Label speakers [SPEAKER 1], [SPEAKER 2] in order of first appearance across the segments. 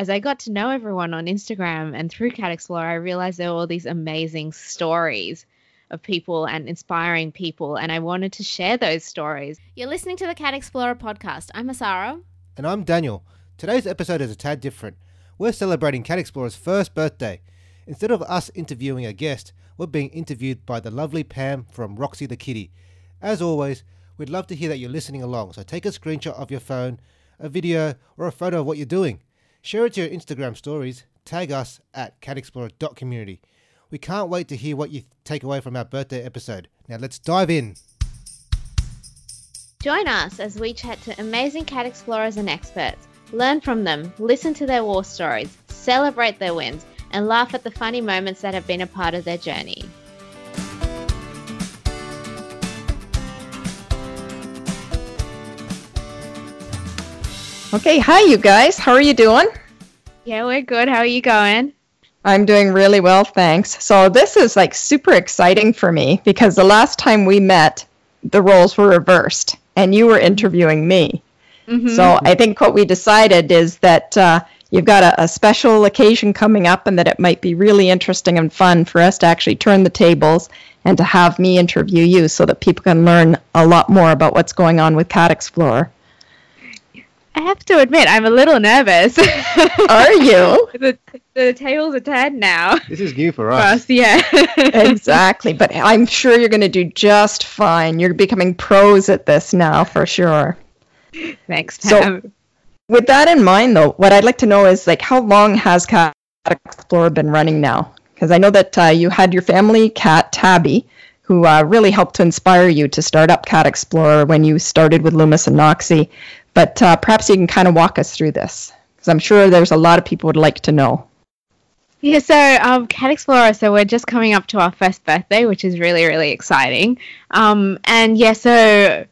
[SPEAKER 1] as I got to know everyone on Instagram and through Cat Explorer, I realized there were all these amazing stories of people and inspiring people, and I wanted to share those stories. You're listening to the Cat Explorer podcast. I'm Hasara.
[SPEAKER 2] And I'm Daniel. Today's episode is a tad different. We're celebrating Cat Explorer's first birthday. Instead of us interviewing a guest, we're being interviewed by the lovely Pam from Roxy the Kitty. As always, we'd love to hear that you're listening along, so take a screenshot of your phone, a video, or a photo of what you're doing. Share it to your Instagram stories, tag us at catexplorer.community. We can't wait to hear what you take away from our birthday episode. Now let's dive in.
[SPEAKER 1] Join us as we chat to amazing cat explorers and experts, learn from them, listen to their war stories, celebrate their wins, and laugh at the funny moments that have been a part of their journey.
[SPEAKER 3] Okay, hi you guys. How are you doing?
[SPEAKER 1] Yeah, we're good. How are you going?
[SPEAKER 3] I'm doing really well, thanks. So this is like super exciting for me because the last time we met, the roles were reversed and you were interviewing me. Mm-hmm. So I think what we decided is that uh, you've got a, a, special occasion coming up and that it might be really interesting and fun for us to actually turn the tables and to have me interview you so that people can learn a lot more about what's going on with Cat Explorer.
[SPEAKER 1] I have to admit, I'm a little nervous.
[SPEAKER 3] Are you?
[SPEAKER 1] the, the tables are turned now.
[SPEAKER 2] This is new for us. For us
[SPEAKER 1] yeah.
[SPEAKER 3] exactly. But I'm sure you're going to do just fine. You're becoming pros at this now for sure.
[SPEAKER 1] Thanks, Pam.
[SPEAKER 3] So, with that in mind, though, what I'd like to know is like how long has Cat Explorer been running now? Because I know that uh, you had your family cat Tabby, who uh, really helped to inspire you to start up Cat Explorer when you started with Lumos and Noxie. But uh, perhaps you can kind of walk us through this, because I'm sure there's a lot of people would like to know.
[SPEAKER 1] Yeah, so um, Cat Explorer, so we're just coming up to our first birthday, which is really, really exciting. Um, and yeah, so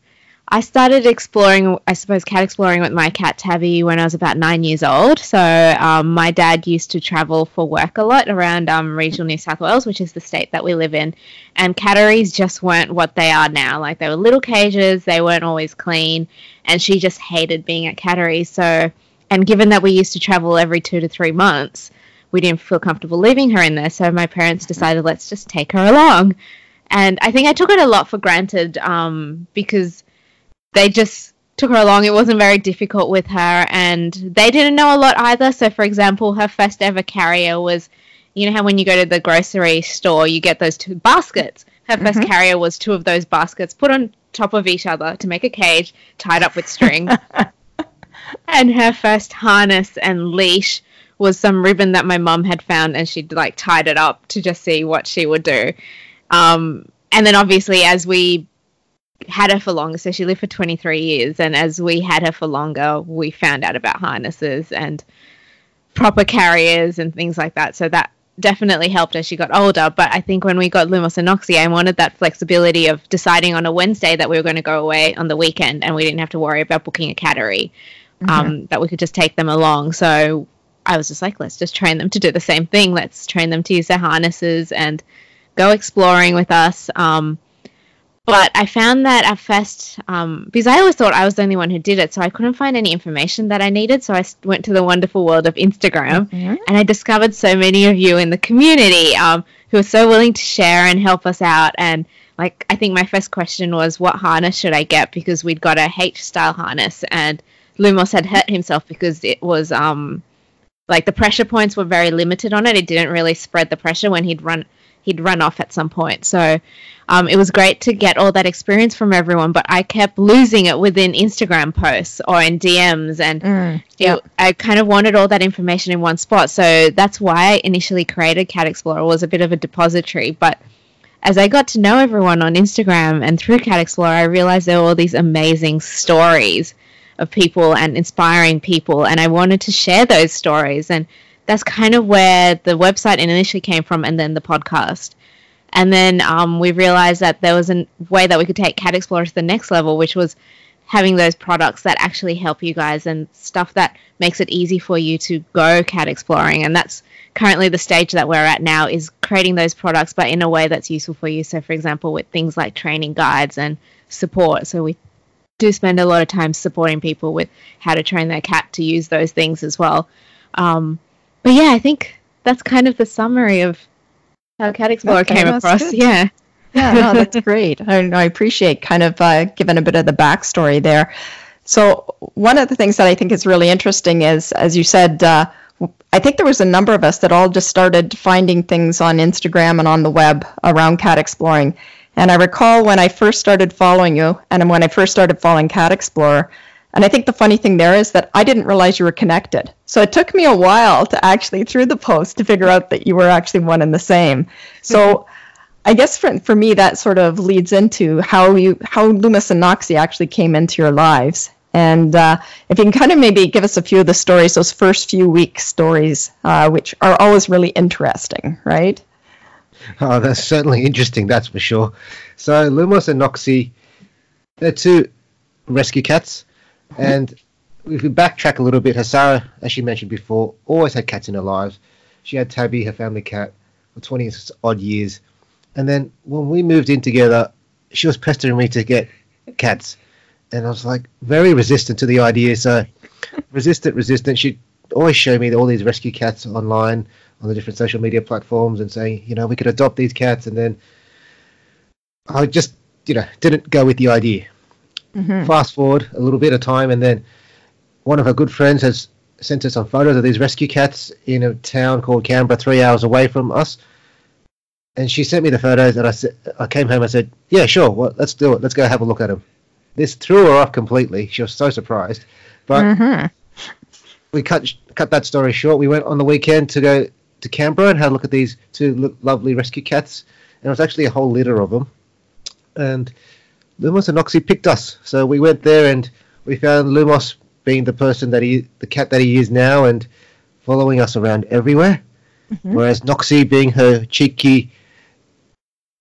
[SPEAKER 1] I started exploring, I suppose, cat exploring with my cat Tabby when I was about nine years old. So um, my dad used to travel for work a lot around um, regional New South Wales, which is the state that we live in. And catteries just weren't what they are now. Like they were little cages, they weren't always clean, and she just hated being at catteries. So, and given that we used to travel every two to three months, we didn't feel comfortable leaving her in there. So my parents decided, let's just take her along. And I think I took it a lot for granted um, because they just took her along. It wasn't very difficult with her, and they didn't know a lot either. So, for example, her first ever carrier was, you know how when you go to the grocery store, you get those two baskets. Her 1st mm-hmm. carrier was two of those baskets put on top of each other to make a cage, tied up with string. and her first harness and leash was some ribbon that my mum had found, and she'd like tied it up to just see what she would do. Um, and then obviously, as we had her for longer. So she lived for 23 years. And as we had her for longer, we found out about harnesses and proper carriers and things like that. So that definitely helped as she got older. But I think when we got Lumos and Noxie, I wanted that flexibility of deciding on a Wednesday that we were going to go away on the weekend and we didn't have to worry about booking a cattery, mm-hmm. um, that we could just take them along. So I was just like, let's just train them to do the same thing. Let's train them to use their harnesses and go exploring with us. Um, but I found that at first, um, because I always thought I was the only one who did it, so I couldn't find any information that I needed. So I went to the wonderful world of Instagram, mm-hmm. and I discovered so many of you in the community um, who are so willing to share and help us out. And like, I think my first question was, what harness should I get? Because we'd got a H style harness, and Lumos had hurt himself because it was um, like the pressure points were very limited on it. It didn't really spread the pressure when he'd run he'd run off at some point. So um, it was great to get all that experience from everyone, but I kept losing it within Instagram posts or in DMs, and mm, yeah. I kind of wanted all that information in one spot. So that's why I initially created Cat Explorer was a bit of a depository, but as I got to know everyone on Instagram and through Cat Explorer, I realized there were all these amazing stories of people and inspiring people, and I wanted to share those stories. And that's kind of where the website initially came from, and then the podcast. And then um, we realized that there was a way that we could take Cat Explorer to the next level, which was having those products that actually help you guys and stuff that makes it easy for you to go cat exploring. And that's currently the stage that we're at now is creating those products, but in a way that's useful for you. So, for example, with things like training guides and support. So, we do spend a lot of time supporting people with how to train their cat to use those things as well. Um, but yeah, I think that's kind of the summary of how Cat Explorer
[SPEAKER 3] Okay,
[SPEAKER 1] came across.
[SPEAKER 3] good.
[SPEAKER 1] Yeah.
[SPEAKER 3] Yeah, no, that's great. I, I appreciate kind of uh, giving a bit of the backstory there. So one of the things that I think is really interesting is, as you said, uh, I think there was a number of us that all just started finding things on Instagram and on the web around cat exploring. And I recall when I first started following you, and when I first started following Cat Explorer, and I think the funny thing there is that I didn't realize you were connected. So it took me a while to actually, through the post, to figure out that you were actually one and the same. So I guess for, for me, that sort of leads into how you how Lumos and Noxie actually came into your lives. And uh, if you can kind of maybe give us a few of the stories, those first few week stories, uh, which are always really interesting, right?
[SPEAKER 2] Oh, that's certainly interesting, that's for sure. So, Lumos and Noxie, they're two rescue cats. And if we backtrack a little bit, Hasara, as she mentioned before, always had cats in her lives. She had Tabby, her family cat, for 20 odd years. And then when we moved in together, she was pestering me to get cats. And I was like, very resistant to the idea. So, resistant, resistant. She'd always show me all these rescue cats online on the different social media platforms and saying, you know, we could adopt these cats. And then I just, you know, didn't go with the idea. Fast forward a little bit of time, and then one of her good friends has sent us some photos of these rescue cats in a town called Canberra, three hours away from us. And she sent me the photos, and I said, I came home and said, "Yeah, sure, well, let's do it. Let's go have a look at them." This threw her off completely. She was so surprised, but
[SPEAKER 3] Mm-hmm.
[SPEAKER 2] we cut cut that story short. We went on the weekend to go to Canberra and had a look at these two lo- lovely rescue cats, and it was actually a whole litter of them. And Lumos and Noxie picked us, so we went there and we found Lumos being the person that he, the cat that he is now, and following us around everywhere. Mm-hmm. Whereas Noxie being her cheeky,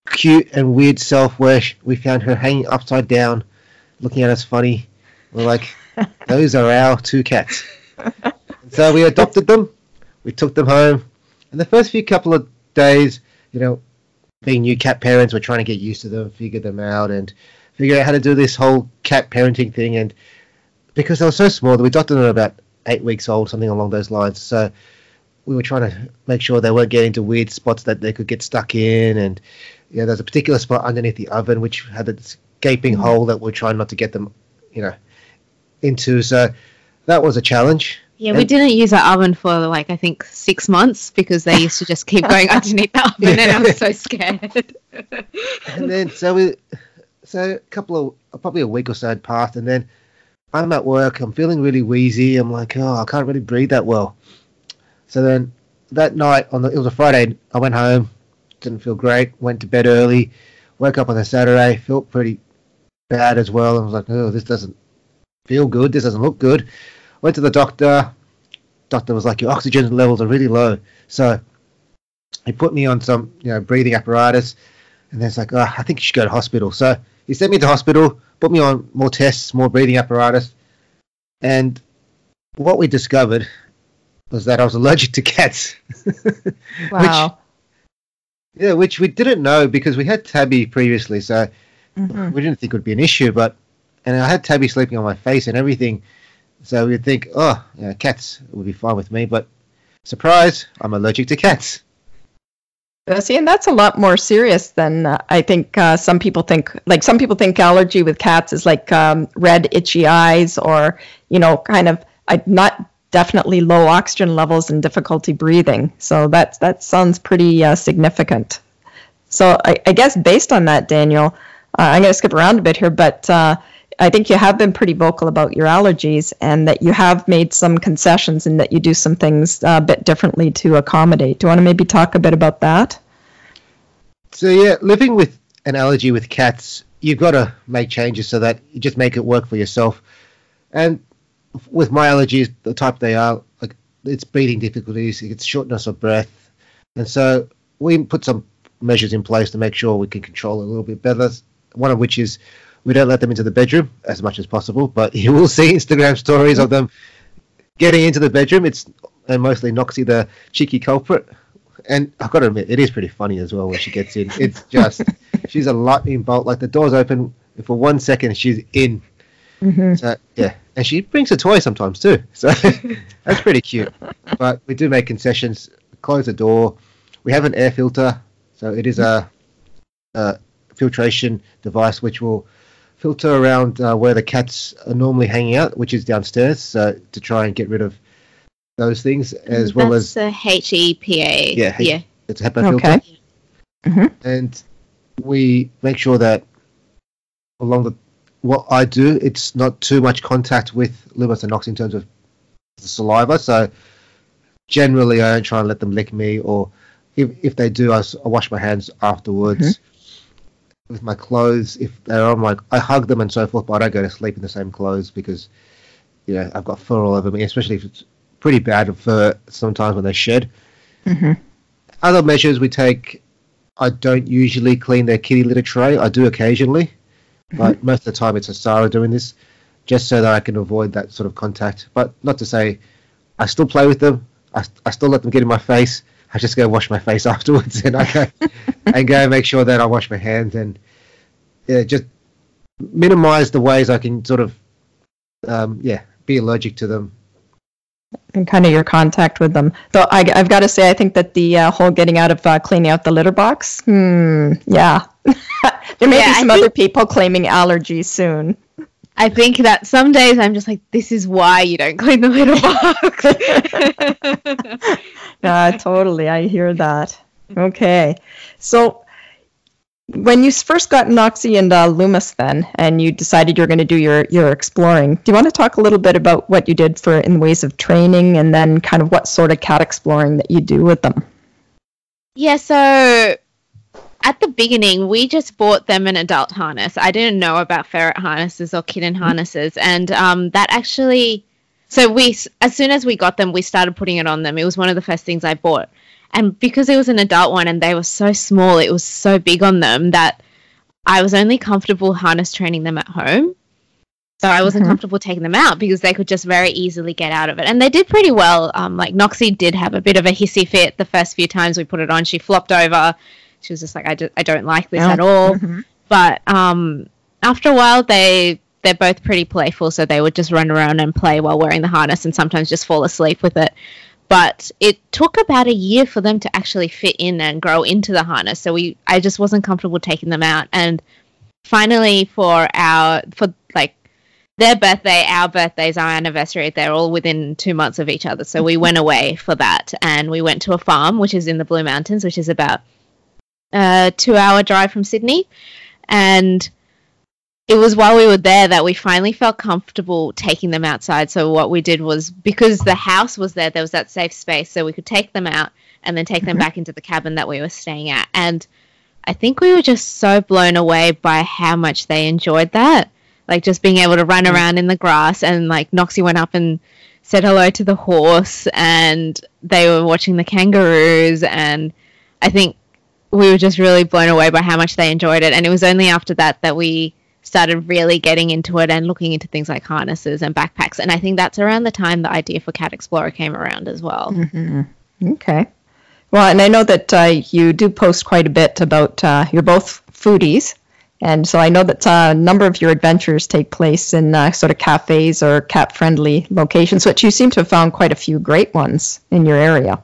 [SPEAKER 2] cute and weird self, where we found her hanging upside down, looking at us funny. We're like, those are our two cats. So we adopted them. We took them home. And the first few couple of days, you know, being new cat parents, we're trying to get used to them, figure them out, and figure out how to do this whole cat parenting thing. And because they were so small, we adopted them at about eight weeks old, something along those lines. So we were trying to make sure they weren't getting to weird spots that they could get stuck in. And yeah, there's a particular spot underneath the oven which had this gaping mm. hole that we're trying not to get them, you know, into. So that was a challenge.
[SPEAKER 1] Yeah, we didn't use our oven for like I think six months because they used to just keep going underneath the oven, and I was so scared.
[SPEAKER 2] and then so we so a couple of uh, probably a week or so had passed and then i'm at work i'm feeling really wheezy i'm like oh i can't really breathe that well. So then that night on the it was a friday i went home didn't feel great went to bed early woke up on a saturday felt pretty bad as well i was like oh this doesn't feel good this doesn't look good. Went to the doctor doctor was like your oxygen levels are really low. So he put me on some you know breathing apparatus and then it's like, oh, I think you should go to hospital. So he sent me to hospital, put me on more tests, more breathing apparatus. And what we discovered was that I was allergic to cats.
[SPEAKER 3] Wow.
[SPEAKER 2] Which, yeah, which we didn't know because we had Tabby previously, so
[SPEAKER 3] Mhm.
[SPEAKER 2] we didn't think it would be an issue. But and I had Tabby sleeping on my face and everything, so we'd think, oh, yeah, cats would be fine with me. But surprise, I'm allergic to cats.
[SPEAKER 3] Uh, See, and that's a lot more serious than uh, I think uh, some people think. Like some people think allergy with cats is like um, red, itchy eyes, or you know, kind of uh, not definitely low oxygen levels and difficulty breathing. So that that sounds pretty uh, significant. So I, I guess based on that, Daniel, uh, I'm going to skip around a bit here, but I think you have been pretty vocal about your allergies and that you have made some concessions and that you do some things a bit differently to accommodate. Do you want to maybe talk a bit about that?
[SPEAKER 2] So yeah, living with an allergy with cats, you've got to make changes so that you just make it work for yourself. And with my allergies, the type they are, like it's breathing difficulties, it's shortness of breath, and so we put some measures in place to make sure we can control it a little bit better. One of which is we don't let them into the bedroom as much as possible, but you will see Instagram stories of them getting into the bedroom. It's and mostly Noxie the cheeky culprit. And I've got to admit, it is pretty funny as well when she gets in. It's just she's a lightning bolt. Like the door's open for one second, she's in. Mm-hmm. So yeah, and she brings a toy sometimes too. So that's pretty cute. But we do make concessions. Close the door. We have an air filter, so it is a, a filtration device which will filter around uh, where the cats are normally hanging out, which is downstairs, so to try and get rid of those things as well
[SPEAKER 1] as the HEPA.
[SPEAKER 2] Yeah, H-
[SPEAKER 1] yeah,
[SPEAKER 2] it's a HEPA okay. filter. Mm-hmm. And we make sure that along the what I do, it's not too much contact with Lumos and Nox in terms of the saliva. So generally, I don't try and let them lick me, or if if they do, I, I wash my hands afterwards. Mm-hmm. With my clothes, if they're on like I hug them and so forth, but I don't go to sleep in the same clothes because, you know, I've got fur all over me, especially if it's pretty bad fur sometimes when they shed. Mm-hmm. Other measures we take, I don't usually clean their kitty litter tray. I do occasionally. But most of the time, it's Hasara doing this, just so that I can avoid that sort of contact. But not to say I still play with them. I, I still let them get in my face. I just go wash my face afterwards, and I go and go make sure that I wash my hands and yeah, just minimize the ways I can sort of um, yeah be allergic to them
[SPEAKER 3] and kind of your contact with them. Though I, have got to say, I think that the uh, whole getting out of uh, cleaning out the litter box, hmm, yeah, there may yeah, be some other people claiming allergies soon.
[SPEAKER 1] I think that some days I'm just like, this is why you don't clean the litter
[SPEAKER 3] box. yeah, totally. I hear that. Okay. So when you first got Noxie and uh, Lumos then, and you decided you're going to do your, your exploring, do you want to talk a little bit about what you did for in ways of training and then kind of what sort of cat exploring that you do with them?
[SPEAKER 1] Yeah, so at the beginning, we just bought them an adult harness. I didn't know about ferret harnesses or kitten mm-hmm. harnesses, and um, that actually. So we, as soon as we got them, we started putting it on them. It was one of the first things I bought, and because it was an adult one and they were so small, it was so big on them that I was only comfortable harness training them at home. So I wasn't mm-hmm. comfortable taking them out because they could just very easily get out of it. And they did pretty well. Um, like Noxie did have a bit of a hissy fit the first few times we put it on. She flopped over she was just like, I, do, I don't like this at all. Mm-hmm. But um, after a while, they they're both pretty playful, so they would just run around and play while wearing the harness, and sometimes just fall asleep with it. But it took about a year for them to actually fit in and grow into the harness. So we, I just wasn't comfortable taking them out, and finally, for our for like their birthday, our birthdays, our anniversary, they're all within two months of each other. So we went away for that and we went to a farm, which is in the Blue Mountains, which is about a two hour drive from Sydney. And it was while we were there that we finally felt comfortable taking them outside. So what we did was because the house was there, there was that safe space, so we could take them out and then take them mm-hmm. back into the cabin that we were staying at. And I think we were just so blown away by how much they enjoyed that. Like just being able to run mm-hmm. around in the grass and like Noxie went up and said hello to the horse and they were watching the kangaroos and I think we were just really blown away by how much they enjoyed it. And it was only after that that we started really getting into it and looking into things like harnesses and backpacks. And I think that's around the time the idea for Cat Explorer came around as well.
[SPEAKER 3] Mm-hmm. Okay. Well, and I know that uh, you do post quite a bit about uh, you're both foodies. And so I know that uh, a number of your adventures take place in uh, sort of cafes or cat friendly locations, which you seem to have found quite a few great ones in your area.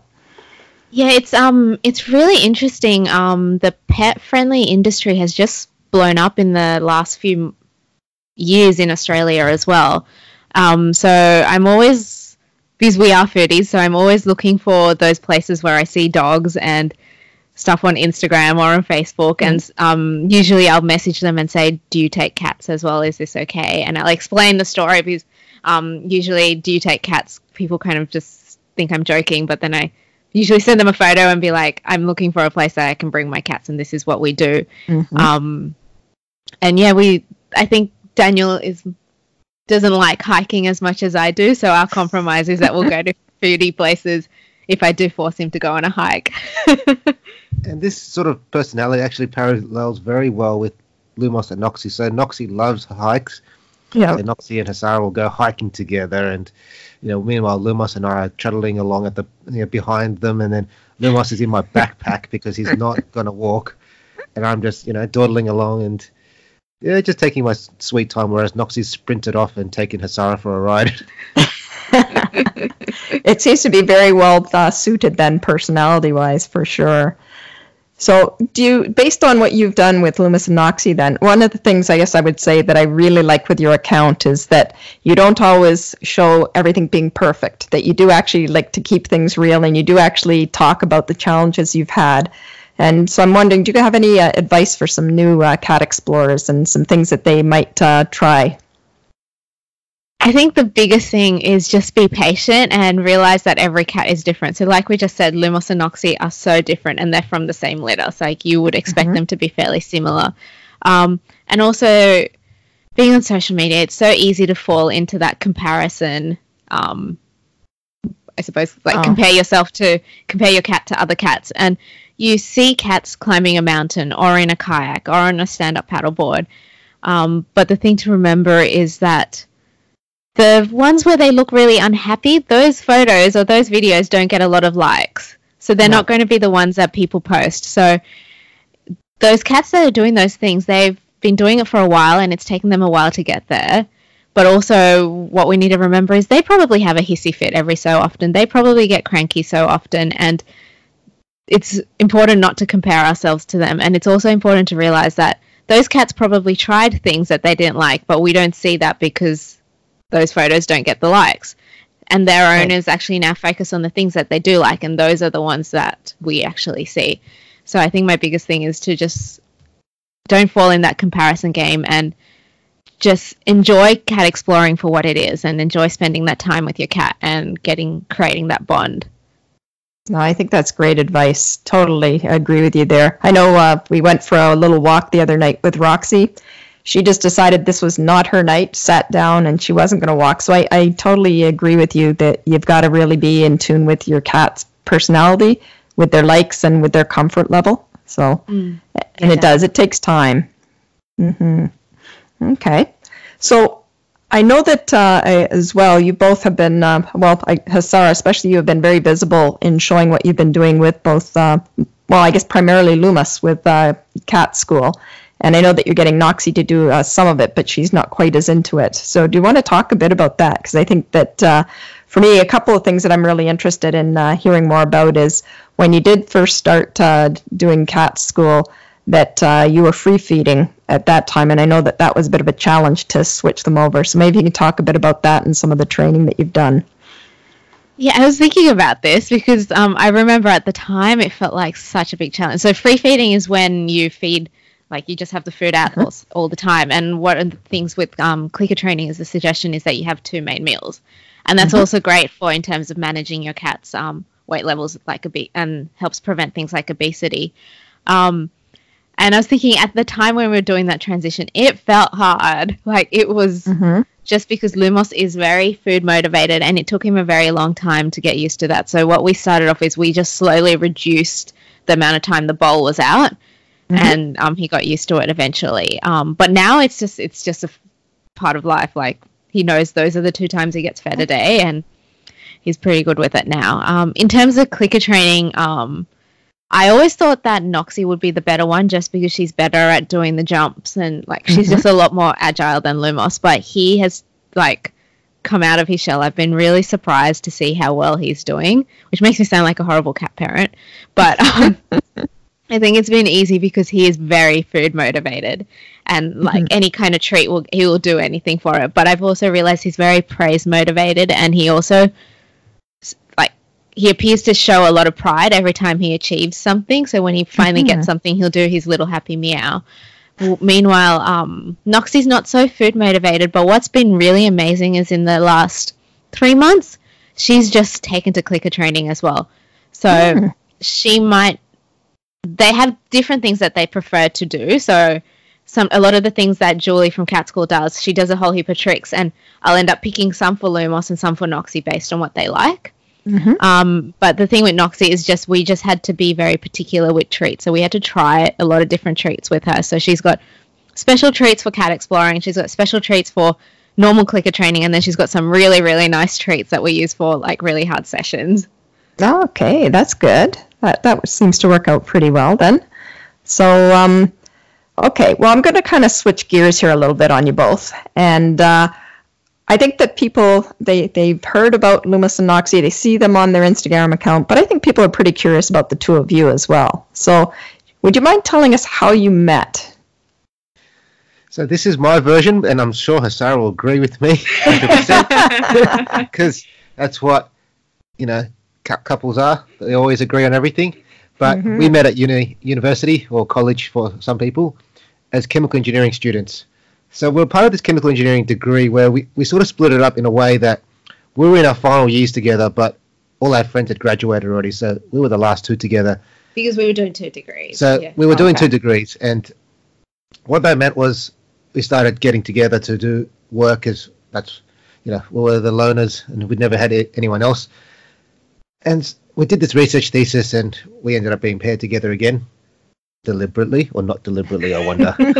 [SPEAKER 1] Yeah, it's um it's really interesting. Um the pet friendly industry has just blown up in the last few years in Australia as well. Um so I'm always because we are foodies, so I'm always looking for those places where I see dogs and stuff on Instagram or on Facebook, mm. and um, usually I'll message them and say, "Do you take cats as well? Is this okay?" And I'll explain the story because um, usually, "Do you take cats?" People kind of just think I'm joking, but then I usually send them a photo and be like, I'm looking for a place that I can bring my cats, and this is what we do. Mm-hmm. Um, and yeah, we, I think Daniel is doesn't like hiking as much as I do, so our compromise is that we'll go to foodie places if I do force him to go on a hike.
[SPEAKER 2] and this sort of personality actually parallels very well with Lumos and Noxie. So Noxie loves hikes. Yeah. And Noxie and Hasara will go hiking together and you know, meanwhile, Lumos and I are trundling along at the you know, behind them, and then Lumos is in my backpack because he's not going to walk, and I'm just you know dawdling along, and Yeah, just taking my sweet time, whereas Noxie sprinted off and taken Hasara for a ride.
[SPEAKER 3] it seems to be very well uh, suited then, personality-wise, for sure. So, do you, based on what you've done with Lumos and Noxie, then one of the things I guess I would say that I really like with your account is that you don't always show everything being perfect. That you do actually like to keep things real, and you do actually talk about the challenges you've had. And so, I'm wondering, do you have any uh, advice for some new uh, cat explorers and some things that they might uh, try?
[SPEAKER 1] I think the biggest thing is just be patient and realize that every cat is different. So, like we just said, Lumos and Noxie are so different and they're from the same litter. So, like, you would expect mm-hmm. them to be fairly similar. Um, and also, being on social media, it's so easy to fall into that comparison. Um, I suppose, like, oh. compare yourself to compare your cat to other cats. And you see cats climbing a mountain or in a kayak or on a stand up paddleboard. Um, but the thing to remember is that the ones where they look really unhappy, those photos or those videos don't get a lot of likes. So they're no. not going to be the ones that people post. So those cats that are doing those things, they've been doing it for a while and it's taken them a while to get there. But also, what we need to remember is they probably have a hissy fit every so often. They probably get cranky so often. And it's important not to compare ourselves to them. And it's also important to realize that those cats probably tried things that they didn't like, but we don't see that because those photos don't get the likes. And their right. owners actually now focus on the things that they do like, and those are the ones that we actually see. So I think my biggest thing is to just don't fall in that comparison game and just enjoy cat exploring for what it is and enjoy spending that time with your cat and getting creating that bond.
[SPEAKER 3] No, I think that's great advice. Totally agree with you there. I know uh, we went for a little walk the other night with Roxy, she just decided this was not her night, sat down, and she wasn't going to walk. So I, I totally agree with you that you've got to really be in tune with your cat's personality, with their likes, and with their comfort level. So, mm, and it does, it takes time. Mm-hmm. Okay. So I know that uh, as well, you both have been, uh, well, I, Hasara, especially you have been very visible in showing what you've been doing with both, uh, well, I guess primarily Lumos with uh, Cat School. And I know that you're getting Noxie to do uh, some of it, but she's not quite as into it. So, do you want to talk a bit about that? Because I think that uh, for me, a couple of things that I'm really interested in uh, hearing more about is when you did first start uh, doing cat school, that uh, you were free feeding at that time. And I know that that was a bit of a challenge to switch them over. So, maybe you can talk a bit about that and some of the training that you've done.
[SPEAKER 1] Yeah, I was thinking about this because um, I remember at the time it felt like such a big challenge. So, free feeding is when you feed like you just have the food out all, all the time. And one of the things with um, clicker training is the suggestion is that you have two main meals, and that's mm-hmm. also great for in terms of managing your cat's um, weight levels, like a obe- and helps prevent things like obesity. Um, and I was thinking at the time when we were doing that transition, it felt hard. Like it was mm-hmm. just because Lumos is very food motivated, and it took him a very long time to get used to that. So what we started off is we just slowly reduced the amount of time the bowl was out mm-hmm. and um, he got used to it eventually. Um, but now it's just it's just a f- part of life. Like he knows those are the two times he gets fed a day, and he's pretty good with it now. Um, in terms of clicker training, um, I always thought that Noxie would be the better one just because she's better at doing the jumps and like she's mm-hmm. just a lot more agile than Lumos. But he has like come out of his shell. I've been really surprised to see how well he's doing, which makes me sound like a horrible cat parent. But um, I think it's been easy because he is very food motivated and like mm-hmm. any kind of treat will he will do anything for it. But I've also realized he's very praise motivated and he also like he appears to show a lot of pride every time he achieves something. So when he finally mm-hmm. gets something, he'll do his little happy meow. meanwhile, um, Noxie's not so food motivated, but what's been really amazing is in the last three months, she's just taken to clicker training as well. So mm. she might they have different things that they prefer to do. So some a lot of the things that Julie from Cat School does, she does a whole heap of tricks, and I'll end up picking some for Lumos and some for Noxie based on what they like. Mm-hmm. Um, but the thing with Noxie is just we just had to be very particular with treats, so we had to try a lot of different treats with her. So she's got special treats for cat exploring, she's got special treats for normal clicker training, and then she's got some really really nice treats that we use for like really hard sessions.
[SPEAKER 3] Okay, that's good that that seems to work out pretty well then. So, um, Okay, well, I'm going to kind of switch gears here a little bit on you both. And uh, I think that people, they, they've heard about Lumos and Noxie, they see them on their Instagram account, but I think people are pretty curious about the two of you as well. So, would you mind telling us how you met?
[SPEAKER 2] So this is my version, and I'm sure Hasara will agree with me, because that's what you know couples are. They always agree on everything. But mm-hmm. we met at uni, university or college for some people as chemical engineering students. So we're part of this chemical engineering degree where we, we sort of split it up in a way that we were in our final years together, but all our friends had graduated already, so we were the last two together.
[SPEAKER 1] Because we were doing two degrees.
[SPEAKER 2] So yeah. we were doing okay. two degrees, and what that meant was we started getting together to do work as that's you know we were the loners and we'd never had anyone else and we did this research thesis and we ended up being paired together again deliberately or not deliberately i wonder in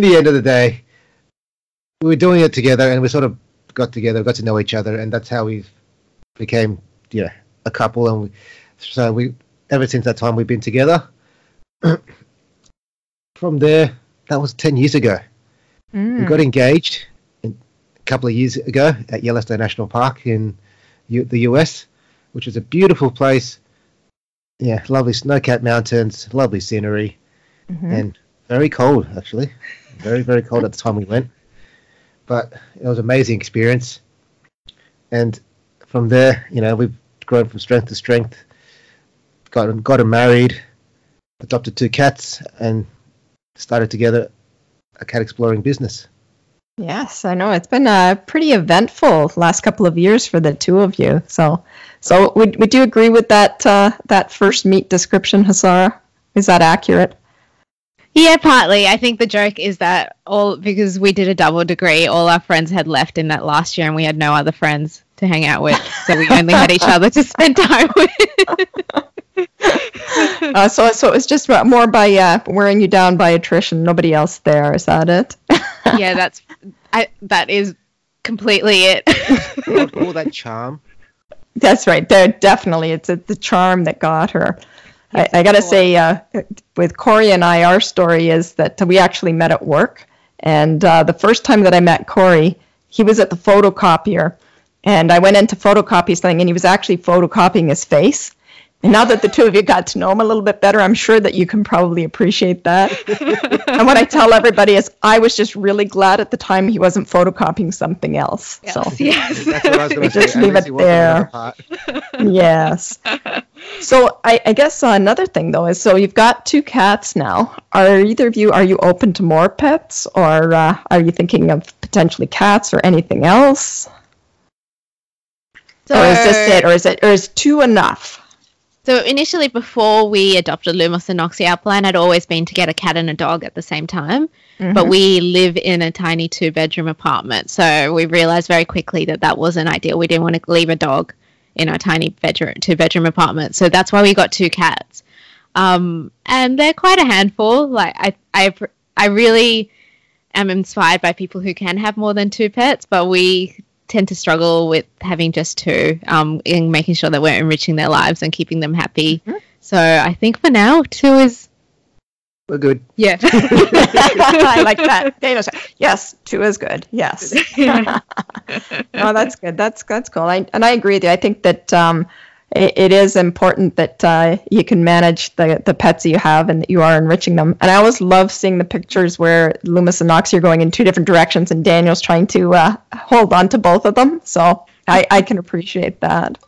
[SPEAKER 2] the end of the day we were doing it together and we sort of got together got to know each other and that's how we became you know a couple and we, so we ever since that time we've been together from there, that was 10 years ago. Mm. We got engaged a couple of years ago at Yellowstone National Park in U- the US, which is a beautiful place. Yeah, lovely snow capped mountains, lovely scenery, mm-hmm. and very cold, actually. Very, very cold at the time we went. But it was an amazing experience. And from there, you know, we've grown from strength to strength, got, got married, adopted two cats, and started together a cat exploring business.
[SPEAKER 3] Yes, I know it's been a pretty eventful last couple of years for the two of you. So, so would would you agree with that uh, that first meet description, Hasara? Is that accurate?
[SPEAKER 1] Yeah, partly. I think the joke is that all because we did a double degree, all our friends had left in that last year, and we had no other friends to hang out with, so we only had each other to spend time with.
[SPEAKER 3] uh, so, so it was just more by uh, wearing you down by attrition. Nobody else there. Is that it?
[SPEAKER 1] yeah, that's I, that is completely it.
[SPEAKER 2] all, all that charm.
[SPEAKER 3] That's right. There definitely it's, it's the charm that got her. I, I, gotta say, uh, with Corey and I, our story is that we actually met at work, and uh, the first time that I met Corey, he was at the photocopier, and I went in to photocopy something, and he was actually photocopying his face. And now that the two of you got to know him a little bit better, I'm sure that you can probably appreciate that. and what I tell everybody is, I was just really glad at the time he wasn't photocopying something else. Yes. So
[SPEAKER 1] yes.
[SPEAKER 3] just leave it there. yes. So I, I guess uh, another thing though is, so you've got two cats now. Are either of you are you open to more pets, or uh, are you thinking of potentially cats or anything else? So, or is this it, or is it, or is two enough?
[SPEAKER 1] So initially, before we adopted Lumos and Noxie, our plan had always been to get a cat and a dog at the same time. Mm-hmm. But we live in a tiny two-bedroom apartment, so we realized very quickly that that wasn't ideal. We didn't want to leave a dog in our tiny bedroom, two-bedroom apartment, so that's why we got two cats. Um, and they're quite a handful. Like I, I, I really am inspired by people who can have more than two pets, but we tend to struggle with having just two um, and making sure that we're enriching their lives and keeping them happy. Mm-hmm. So I think for now, two is.
[SPEAKER 2] We're good.
[SPEAKER 1] Yeah.
[SPEAKER 3] I like that. Daniel's, yes, two is good. Yes. no, that's good. That's that's cool. I, and I agree with you. I think that um, it, it is important that uh, you can manage the, the pets you have and that you are enriching them. And I always love seeing the pictures where Lumos and Noxie are going in two different directions and Daniel's trying to uh, hold on to both of them. So I, I can appreciate that.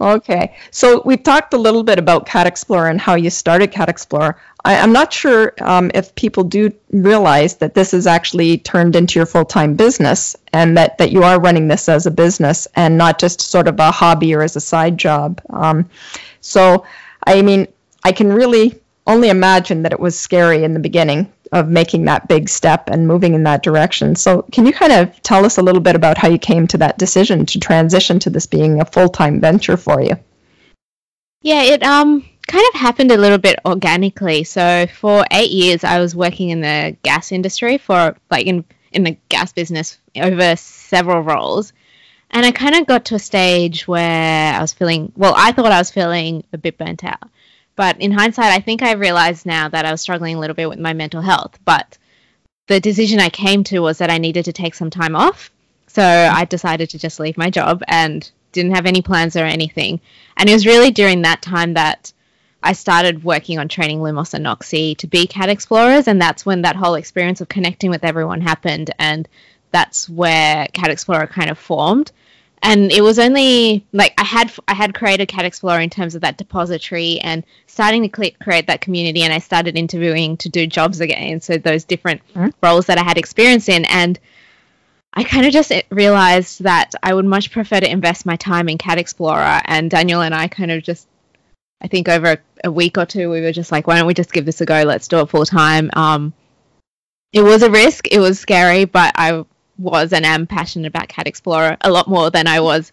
[SPEAKER 3] Okay, so we've talked a little bit about Cat Explorer and how you started Cat Explorer. I, am not sure um, if people do realize that this is actually turned into your full-time business and that, that you are running this as a business and not just sort of a hobby or as a side job. Um, so, I mean, I can really only imagine that it was scary in the beginning of making that big step and moving in that direction. So, can you kind of tell us a little bit about how you came to that decision to transition to this being a full-time venture for you?
[SPEAKER 1] Yeah, it um kind of happened a little bit organically. So for eight years, I was working in the gas industry for like in in the gas business over several roles, and I kind of got to a stage where I was feeling well. I thought I was feeling a bit burnt out, But in hindsight, I think I realized now that I was struggling a little bit with my mental health. But the decision I came to was that I needed to take some time off. So I decided to just leave my job and didn't have any plans or anything. And it was really during that time that I started working on training Lumos and Noxie to be cat explorers, and that's when that whole experience of connecting with everyone happened, and that's where Cat Explorer kind of formed. And it was only like I had I had created Cat Explorer in terms of that depository and starting to create that community, and I started interviewing to do jobs again, so those different mm-hmm. roles that I had experience in, and I kind of just realized that I would much prefer to invest my time in Cat Explorer, and Daniel and I kind of just I think over a, a, week or two, we were just like, why don't we just give this a go? Let's do it full time. Um, it was a risk. It was scary, but I was and am passionate about Cat Explorer a lot more than I was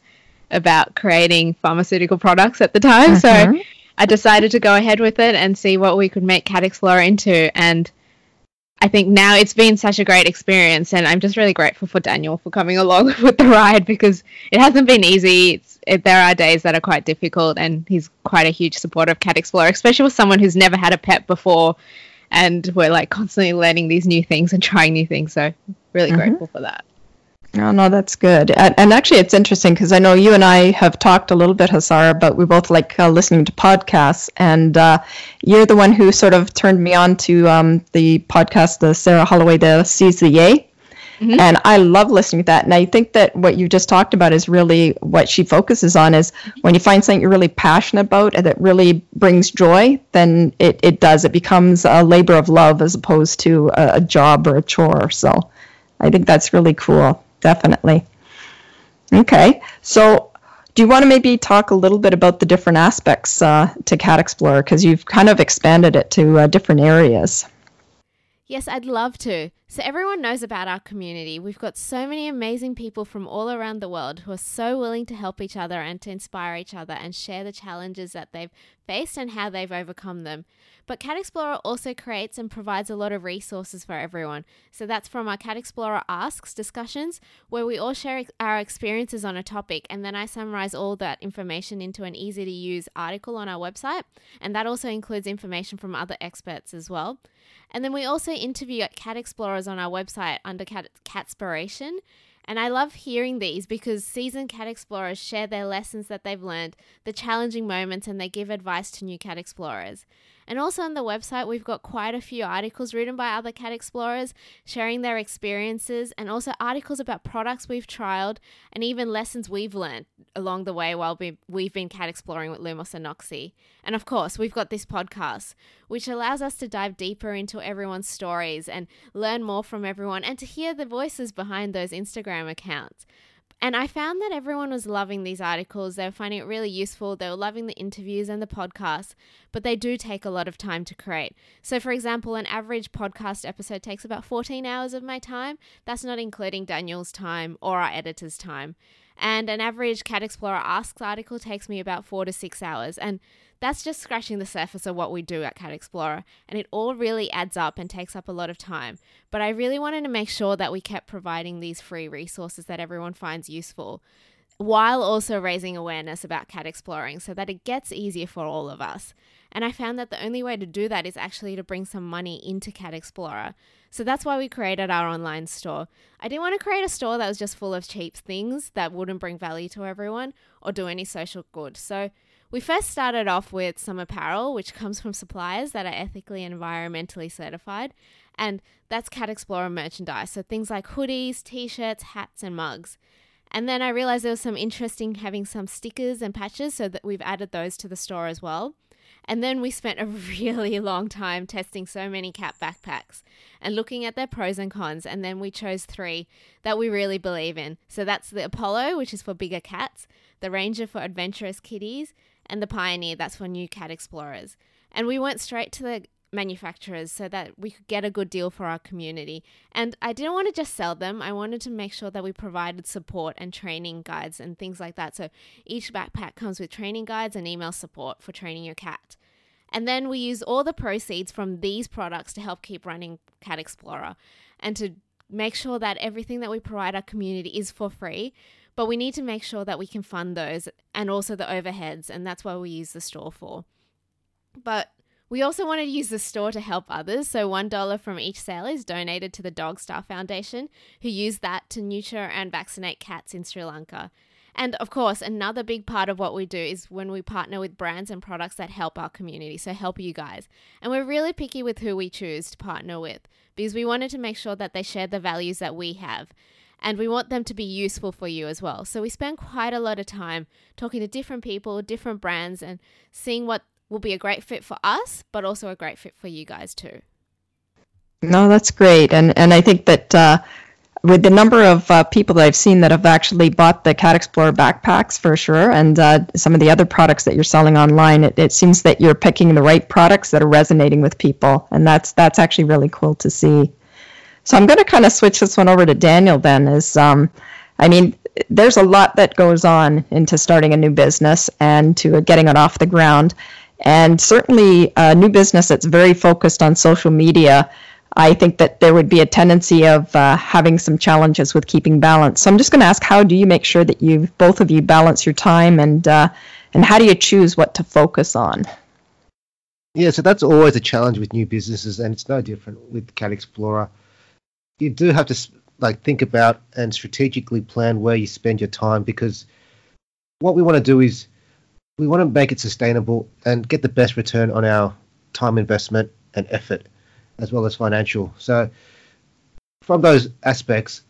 [SPEAKER 1] about creating pharmaceutical products at the time. Uh-huh. So I decided to go ahead with it and see what we could make Cat Explorer into. And I think now it's been such a great experience, and I'm just really grateful for Daniel for coming along with the ride because it hasn't been easy. It, there are days that are quite difficult, and he's quite a huge supporter of Cat Explorer, especially with someone who's never had a pet before, and we're like constantly learning these new things and trying new things. So really mm-hmm. grateful for that.
[SPEAKER 3] Oh, no, that's good. And, and actually, it's interesting because I know you and I have talked a little bit, Hasara, but we both like uh, listening to podcasts. And uh, you're the one who sort of turned me on to um, the podcast, the Sarah Holloway, the Seize the Yay. Mm-hmm. And I love listening to that. And I think that what you just talked about is really what she focuses on is when you find something you're really passionate about and that really brings joy, then it, it does. It becomes a labor of love as opposed to a, a job or a chore. So I think that's really cool definitely. Okay, so do you want to maybe talk a little bit about the different aspects uh, to Cat Explorer because you've kind of expanded it to uh, different areas?
[SPEAKER 4] Yes, I'd love to. So, everyone knows about our community. We've got so many amazing people from all around the world who are so willing to help each other and to inspire each other and share the challenges that they've faced on how they've overcome them. But Cat Explorer also creates and provides a lot of resources for everyone. So that's from our Cat Explorer Asks discussions, where we all share our experiences on a topic, and then I summarize all that information into an easy to use article on our website. And that also includes information from other experts as well. And then we also interview cat explorers on our website under cat Catspiration. And I love hearing these because seasoned cat explorers share their lessons that they've learned, the challenging moments, and they give advice to new cat explorers. And also on the website, we've got quite a few articles written by other cat explorers sharing their experiences and also articles about products we've trialed and even lessons we've learned along the way while we've been cat exploring with Lumos and Noxie. And of course, we've got this podcast, which allows us to dive deeper into everyone's stories and learn more from everyone and to hear the voices behind those Instagram accounts. And I found that everyone was loving these articles. They were finding it really useful. They were loving the interviews and the podcasts, but they do take a lot of time to create. So, for example, an average podcast episode takes about 14 hours of my time. That's not including Daniel's time or our editor's time. And an average Cat Explorer Asks article takes me about four to six hours. And that's just scratching the surface of what we do at Cat Explorer, and it all really adds up and takes up a lot of time. But I really wanted to make sure that we kept providing these free resources that everyone finds useful while also raising awareness about cat exploring so that it gets easier for all of us. And I found that the only way to do that is actually to bring some money into Cat Explorer. So that's why we created our online store. I didn't want to create a store that was just full of cheap things that wouldn't bring value to everyone or do any social good. So we first started off with some apparel, which comes from suppliers that are ethically and environmentally certified, and that's Cat Explorer merchandise. So things like hoodies, t shirts, hats, and mugs. And then I realized there was some interesting having some stickers and patches, so that we've added those to the store as well. And then we spent a really long time testing so many cat backpacks and looking at their pros and cons. And then we chose three that we really believe in. So that's the Apollo, which is for bigger cats, the Ranger for adventurous kitties, and the Pioneer, that's for new cat explorers. And we went straight to the manufacturers so that we could get a good deal for our community. And I didn't want to just sell them, I wanted to make sure that we provided support and training guides and things like that. So each backpack comes with training guides and email support for training your cat. And then we use all the proceeds from these products to help keep running Cat Explorer and to make sure that everything that we provide our community is for free but we need to make sure that we can fund those and also the overheads, and that's why we use the store for. But we also wanted to use the store to help others, so $1 from each sale is donated to the Dog Star Foundation, who use that to neuter and vaccinate cats in Sri Lanka. And of course, another big part of what we do is when we partner with brands and products that help our community, so help you guys. And we're really picky with who we choose to partner with because we wanted to make sure that they share the values that we have. And we want them to be useful for you as well. So we spend quite a lot of time talking to different people, different brands, and seeing what will be a great fit for us, but also a great fit for you guys too.
[SPEAKER 3] No, that's great, and and I think that uh, with the number of uh, people that I've seen that have actually bought the Cat Explorer backpacks for sure, and uh, some of the other products that you're selling online, it, it seems that you're picking the right products that are resonating with people, and that's that's actually really cool to see. So I'm going to kind of switch this one over to Daniel. Then is um, I mean, there's a lot that goes on into starting a new business and to getting it off the ground. And certainly, a new business that's very focused on social media, I think that there would be a tendency of uh, having some challenges with keeping balance. So I'm just going to ask, how do you make sure that you both of you balance your time, and uh, and how do you choose what to focus on?
[SPEAKER 2] Yeah, so that's always a challenge with new businesses, and it's no different with Cat Explorer. You do have to like think about and strategically plan where you spend your time because what we want to do is we want to make it sustainable and get the best return on our time investment and effort, as well as financial. So, from those aspects,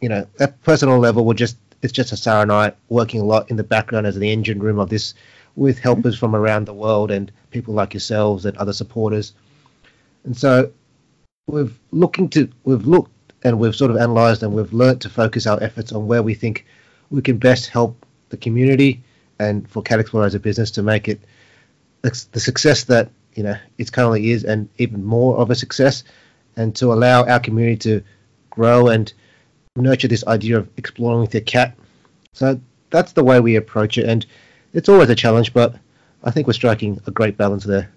[SPEAKER 2] you know, at personal level, we're just it's just a Sarah and I working a lot in the background as the engine room of this, with helpers from around the world and people like yourselves and other supporters. And so, we've looking to we've looked and we've sort of analysed and we've learnt to focus our efforts on where we think we can best help the community and for Cat Explorer as a business to make it the success that you know it currently is, and even more of a success, and to allow our community to grow and nurture this idea of exploring with your cat. So that's the way we approach it, and it's always a challenge, but I think we're striking a great balance there.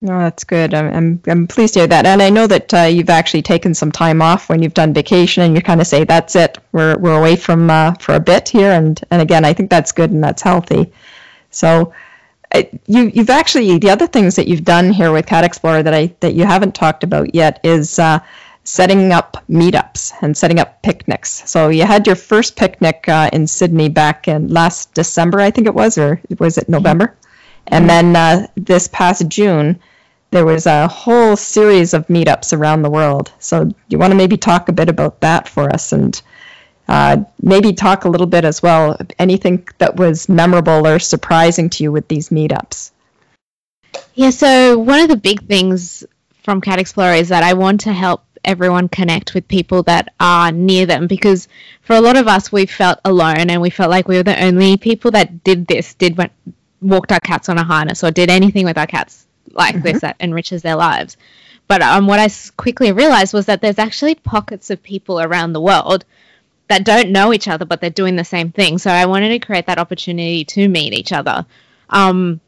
[SPEAKER 3] No, that's good. I'm, I'm, I'm pleased to hear that. And I know that uh, you've actually taken some time off when you've done vacation and you kind of say, that's it, we're, we're away from uh, for a bit here. And, and again, I think that's good and that's healthy. So you, you've actually, the other things that you've done here with Cat Explorer that, I, that you haven't talked about yet is uh, setting up meetups and setting up picnics. So you had your first picnic uh, in Sydney back in last December, I think it was, or was it November? And then uh, this past June, there was a whole series of meetups around the world. So you want to maybe talk a bit about that for us and uh, maybe talk a little bit as well anything that was memorable or surprising to you with these meetups.
[SPEAKER 1] Yeah, so one of the big things from Cat Explorer is that I want to help everyone connect with people that are near them because for a lot of us we felt alone and we felt like we were the only people that did this did walked our cats on a harness or did anything with our cats like mm-hmm. this that enriches their lives. But um, what I quickly realized was that there's actually pockets of people around the world that don't know each other, but they're doing the same thing. So I wanted to create that opportunity to meet each other. Um,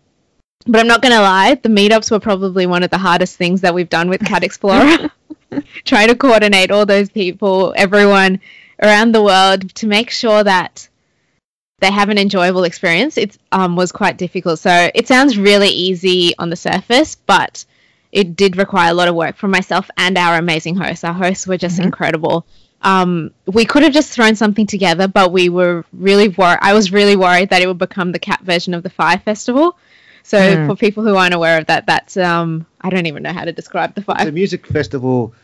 [SPEAKER 1] but I'm not going to lie, the meetups were probably one of the hardest things that we've done with Cat Explorer. Trying to coordinate all those people, everyone around the world, to make sure that they have an enjoyable experience. It um, was quite difficult. So it sounds really easy on the surface, but it did require a lot of work from myself and our amazing hosts. Our hosts were just mm-hmm. incredible. Um, we could have just thrown something together, but we were really worried. I was really worried that it would become the cat version of the Fyre Festival. So mm. for people who aren't aware of that, that's um, I don't even know how to describe the Fyre.
[SPEAKER 2] The music festival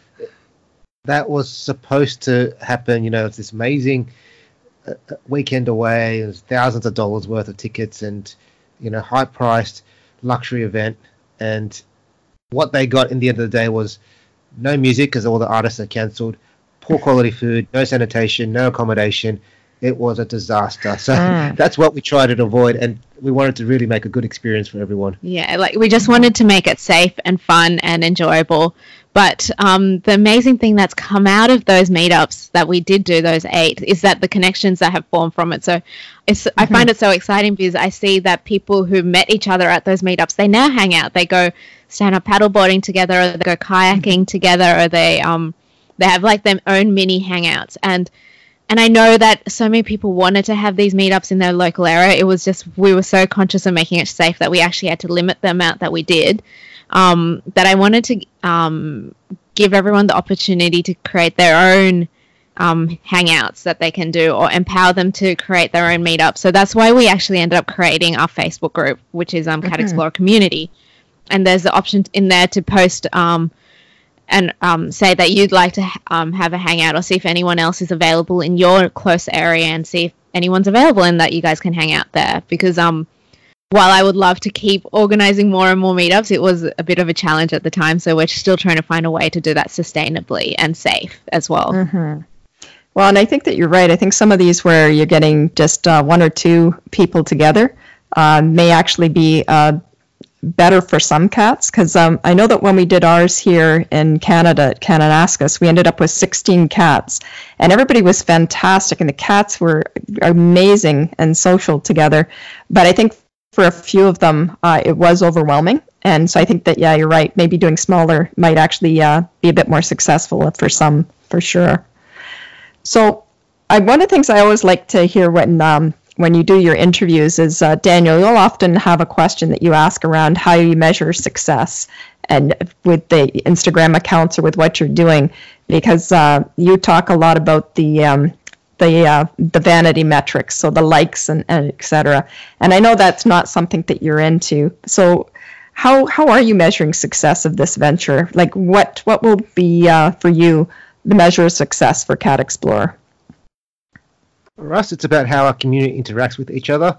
[SPEAKER 2] that was supposed to happen. You know, it's this amazing weekend away. There's thousands of dollars worth of tickets and you know high priced luxury event. And what they got in the end of the day was no music because all the artists are cancelled, poor quality food, no sanitation, no accommodation. It was a disaster. So mm. that's what we tried to avoid, and we wanted to really make a good experience for everyone.
[SPEAKER 1] Yeah, like we just wanted to make it safe and fun and enjoyable but um, the amazing thing that's come out of those meetups that we did do, those eight, is that the connections that have formed from it. So it's, mm-hmm. I find it so exciting because I see that people who met each other at those meetups, they now hang out. They go stand up paddleboarding together, or they go kayaking mm-hmm. together, or they um, they have like their own mini hangouts. And and I know that so many people wanted to have these meetups in their local area. It was just we were so conscious of making it safe that we actually had to limit the amount that we did. Um, that I wanted to um, give everyone the opportunity to create their own um, hangouts that they can do or empower them to create their own meetup. So that's why we actually ended up creating our Facebook group, which is um, Cat mm-hmm. Explorer Community. And there's the option in there to post um, and um, say that you'd like to um, have a hangout or see if anyone else is available in your close area and see if anyone's available and that you guys can hang out there. Because um, while I would love to keep organizing more and more meetups, it was a bit of a challenge at the time. So we're still trying to find a way to do that sustainably and safe as well.
[SPEAKER 3] Mm-hmm. Well, and I think that you're right. I think some of these where you're getting just uh, one or two people together uh, may actually be uh, better for some cats because um, I know that when we did ours here in Canada at Kananaskis, we ended up with 16 cats, and everybody was fantastic, and the cats were amazing and social together. But I think for a few of them, uh, it was overwhelming, and so I think that yeah, you're right. Maybe doing smaller might actually uh, be a bit more successful for some, for sure. So, I, one of the things I always like to hear when um, when you do your interviews is uh, Daniel, you'll often have a question that you ask around how you measure success, and with the Instagram accounts or with what you're doing, because uh, you talk a lot about the um, the uh, the vanity metrics, so the likes and, and etc. And I know that's not something that you're into. So how how are you measuring success of this venture? Like what what will be uh, for you the measure of success for Cat Explorer?
[SPEAKER 2] For us, it's about how our community interacts with each other.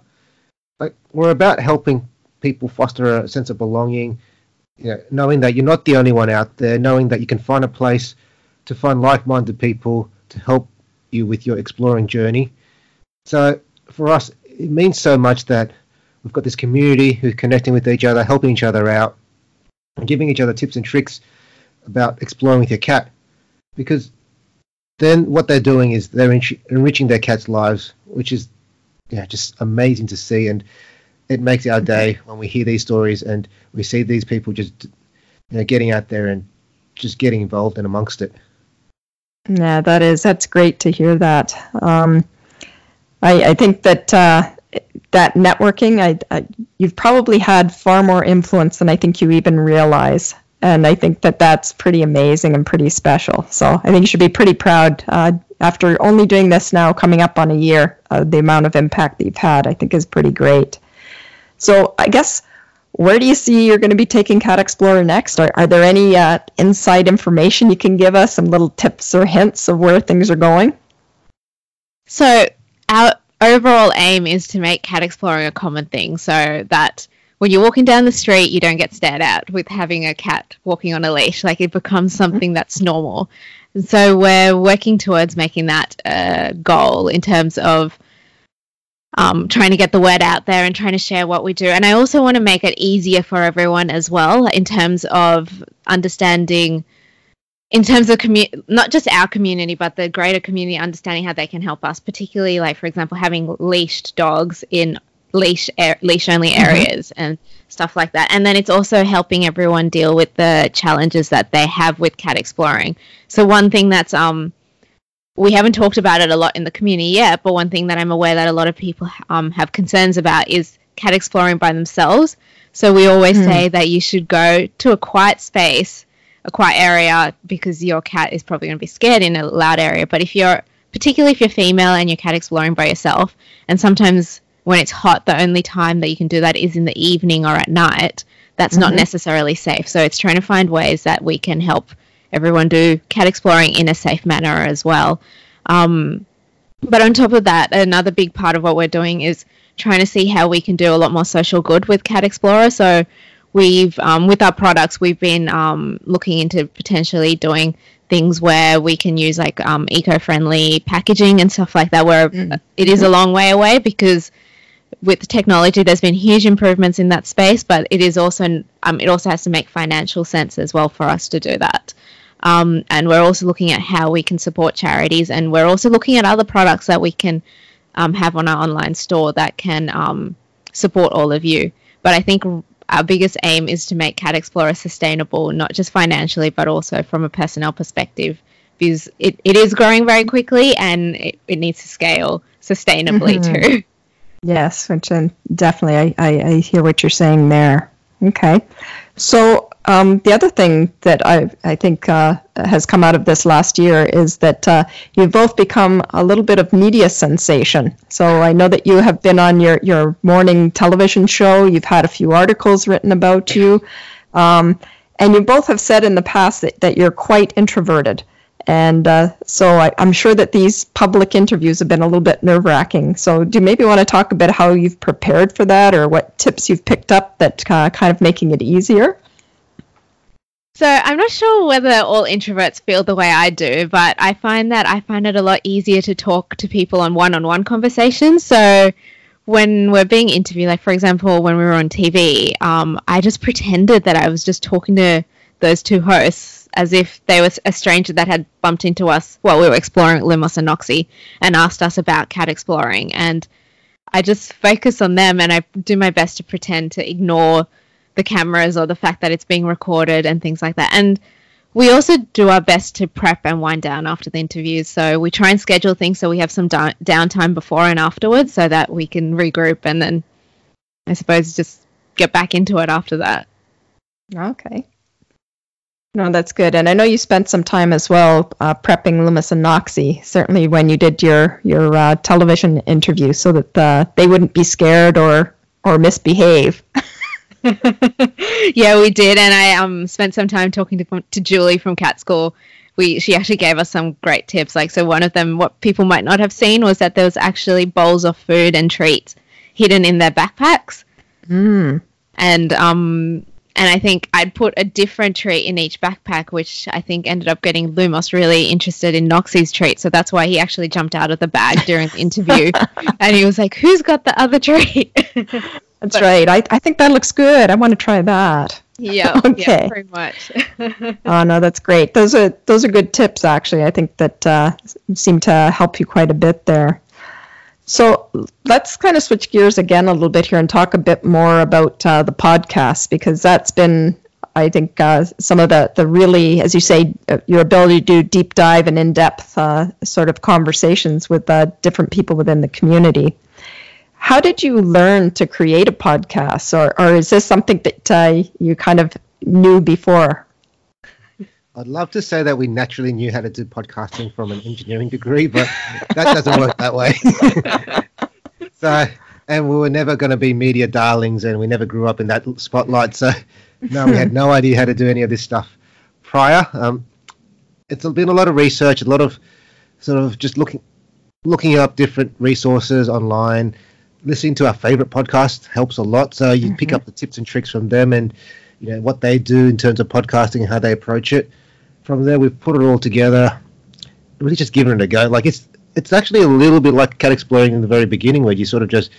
[SPEAKER 2] Like we're about helping people foster a sense of belonging, you know, knowing that you're not the only one out there, knowing that you can find a place to find like-minded people to help you with your exploring journey. So for us, it means so much that we've got this community who's connecting with each other, helping each other out, and giving each other tips and tricks about exploring with your cat because then what they're doing is they're enri- enriching their cats' lives, which is yeah just amazing to see, and it makes our day when we hear these stories and we see these people just you know getting out there and just getting involved and amongst it.
[SPEAKER 3] Yeah, that is that's great to hear that. Um, I I think that. Uh, that networking, I, I, you've probably had far more influence than I think you even realize and I think that that's pretty amazing and pretty special. So I think you should be pretty proud uh, after only doing this now, coming up on a year. Uh, the amount of impact that you've had, I think, is pretty great. So I guess where do you see you're going to be taking Cat Explorer next? Are, are there any uh, inside information you can give us, some little tips or hints of where things are going?
[SPEAKER 1] So our overall aim is to make Cat Exploring a common thing, so that when you're walking down the street, you don't get stared at with having a cat walking on a leash. Like it becomes something that's normal. And so we're working towards making that a goal in terms of um, trying to get the word out there and trying to share what we do. And I also want to make it easier for everyone as well in terms of understanding, in terms of commu- not just our community, but the greater community understanding how they can help us, particularly like, for example, having leashed dogs in leash er- leash only mm-hmm. areas mm-hmm. and stuff like that. And then it's also helping everyone deal with the challenges that they have with cat exploring. So one thing that's um we haven't talked about it a lot in the community yet, but one thing that I'm aware that a lot of people um, have concerns about is cat exploring by themselves. So we always mm. say that you should go to a quiet space, a quiet area, because your cat is probably going to be scared in a loud area. But if you're, particularly if you're female and you're cat exploring by yourself, and sometimes when it's hot, the only time that you can do that is in the evening or at night. That's mm-hmm. not necessarily safe. So it's trying to find ways that we can help everyone do cat exploring in a safe manner as well. Um, but on top of that, another big part of what we're doing is trying to see how we can do a lot more social good with Cat Explorer. So we've um, with our products, we've been um, looking into potentially doing things where we can use like um, eco-friendly packaging and stuff like that. Where mm. it is a long way away because with technology, there's been huge improvements in that space, but it is also um, it also has to make financial sense as well for us to do that. Um, and we're also looking at how we can support charities, and we're also looking at other products that we can um, have on our online store that can um, support all of you. But I think our biggest aim is to make Cat Explorer sustainable, not just financially, but also from a personnel perspective, because it, it is growing very quickly and it, it needs to scale sustainably mm-hmm. too.
[SPEAKER 3] Yes, which and definitely I, I, I hear what you're saying there. Okay. So um, the other thing that I, I think uh, has come out of this last year is that uh, you've both become a little bit of media sensation. So I know that you have been on your, your morning television show, you've had a few articles written about you, um, and you both have said in the past that, that you're quite introverted. And uh, so I, am sure that these public interviews have been a little bit nerve wracking. So do you maybe want to talk a bit how you've prepared for that or what tips you've picked up that uh, kind of making it easier?
[SPEAKER 1] So I'm not sure whether all introverts feel the way I do, but I find that I find it a lot easier to talk to people on one-on-one conversations. So when we're being interviewed, like for example, when we were on TV, um, I just pretended that I was just talking to those two hosts as if they were a stranger that had bumped into us while we were exploring Lumos and Noxie and asked us about cat exploring. And I just focus on them and I do my best to pretend to ignore the cameras or the fact that it's being recorded and things like that. And we also do our best to prep and wind down after the interviews. So we try and schedule things so we have some da- downtime before and afterwards so that we can regroup and then I suppose just get back into it after that.
[SPEAKER 3] Okay. No, that's good. And I know you spent some time as well uh, prepping Lumos and Noxie, certainly when you did your your uh, television interview, so that uh, they wouldn't be scared or or misbehave.
[SPEAKER 1] yeah, we did, and I um spent some time talking to to Julie from Cat School. We she actually gave us some great tips. Like so, one of them, what people might not have seen, was that there was actually bowls of food and treats hidden in their backpacks.
[SPEAKER 3] Mm.
[SPEAKER 1] And um and I think I'd put a different treat in each backpack, which I think ended up getting Lumos really interested in Noxie's treat. So that's why he actually jumped out of the bag during the interview, and he was like, "Who's got the other treat?"
[SPEAKER 3] That's but, right. I, I think that looks good. I want to try that.
[SPEAKER 1] Yeah. okay. Yeah, pretty much.
[SPEAKER 3] oh no, that's great. Those are those are good tips. Actually, I think that uh, seem to help you quite a bit there. So let's kind of switch gears again a little bit here and talk a bit more about uh, the podcast because that's been, I think, uh, some of the, the really, as you say, uh, your ability to do deep dive and in depth uh, sort of conversations with uh, different people within the community. How did you learn to create a podcast, or, or is this something that uh, you kind of knew before?
[SPEAKER 2] I'd love to say that we naturally knew how to do podcasting from an engineering degree, but that doesn't work that way. so, and we were never going to be media darlings, and we never grew up in that spotlight. So, no, we had no idea how to do any of this stuff prior. Um, it's been a lot of research, a lot of sort of just looking looking up different resources online, listening to our favorite podcast helps a lot. So you mm-hmm. pick up the tips and tricks from them, and you know what they do in terms of podcasting and how they approach it from there, we've put it all together. Really, just giving it a go. Like it's it's actually a little bit like cat exploring in the very beginning, where you sort of just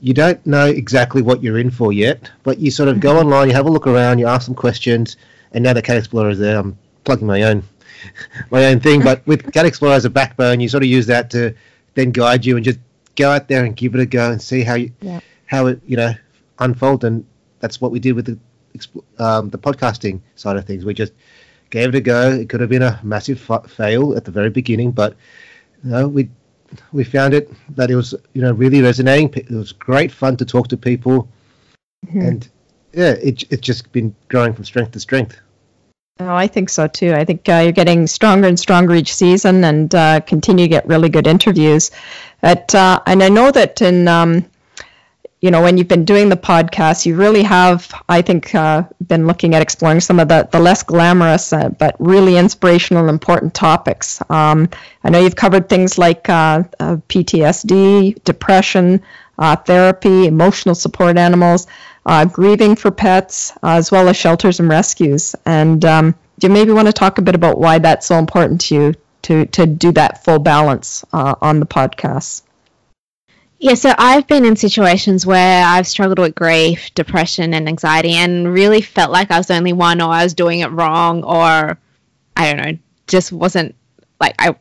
[SPEAKER 2] you don't know exactly what you're in for yet, but you sort of go mm-hmm. online, you have a look around, you ask some questions, and now the Cat Explorer is there. I'm plugging my own my own thing, but with Cat Explorer as a backbone, you sort of use that to then guide you and just go out there and give it a go and see how you yeah. how it you know unfold. And that's what we did with the um, the podcasting side of things. We just gave it a go. It could have been a massive fail at the very beginning, but you know, we we found it that it was you know really resonating. It was great fun to talk to people, mm-hmm. and yeah, it it's just been growing from strength to strength.
[SPEAKER 3] Oh, I think so too. I think uh, you're getting stronger and stronger each season, and uh, continue to get really good interviews. At, uh, and I know that in um, you know, when you've been doing the podcast, you really have, I think, uh, been looking at exploring some of the, the less glamorous uh, but really inspirational and important topics. Um, I know you've covered things like uh, uh PTSD, depression, uh, therapy, emotional support animals, uh, grieving for pets, as well as shelters and rescues. And um, do you maybe want to talk a bit about why that's so important to you to, to do that full balance on the podcast?
[SPEAKER 1] Yeah, so I've been in situations where I've struggled with grief, depression, and anxiety, and really felt like I was the only one, or I was doing it wrong, or I don't know, just wasn't like I.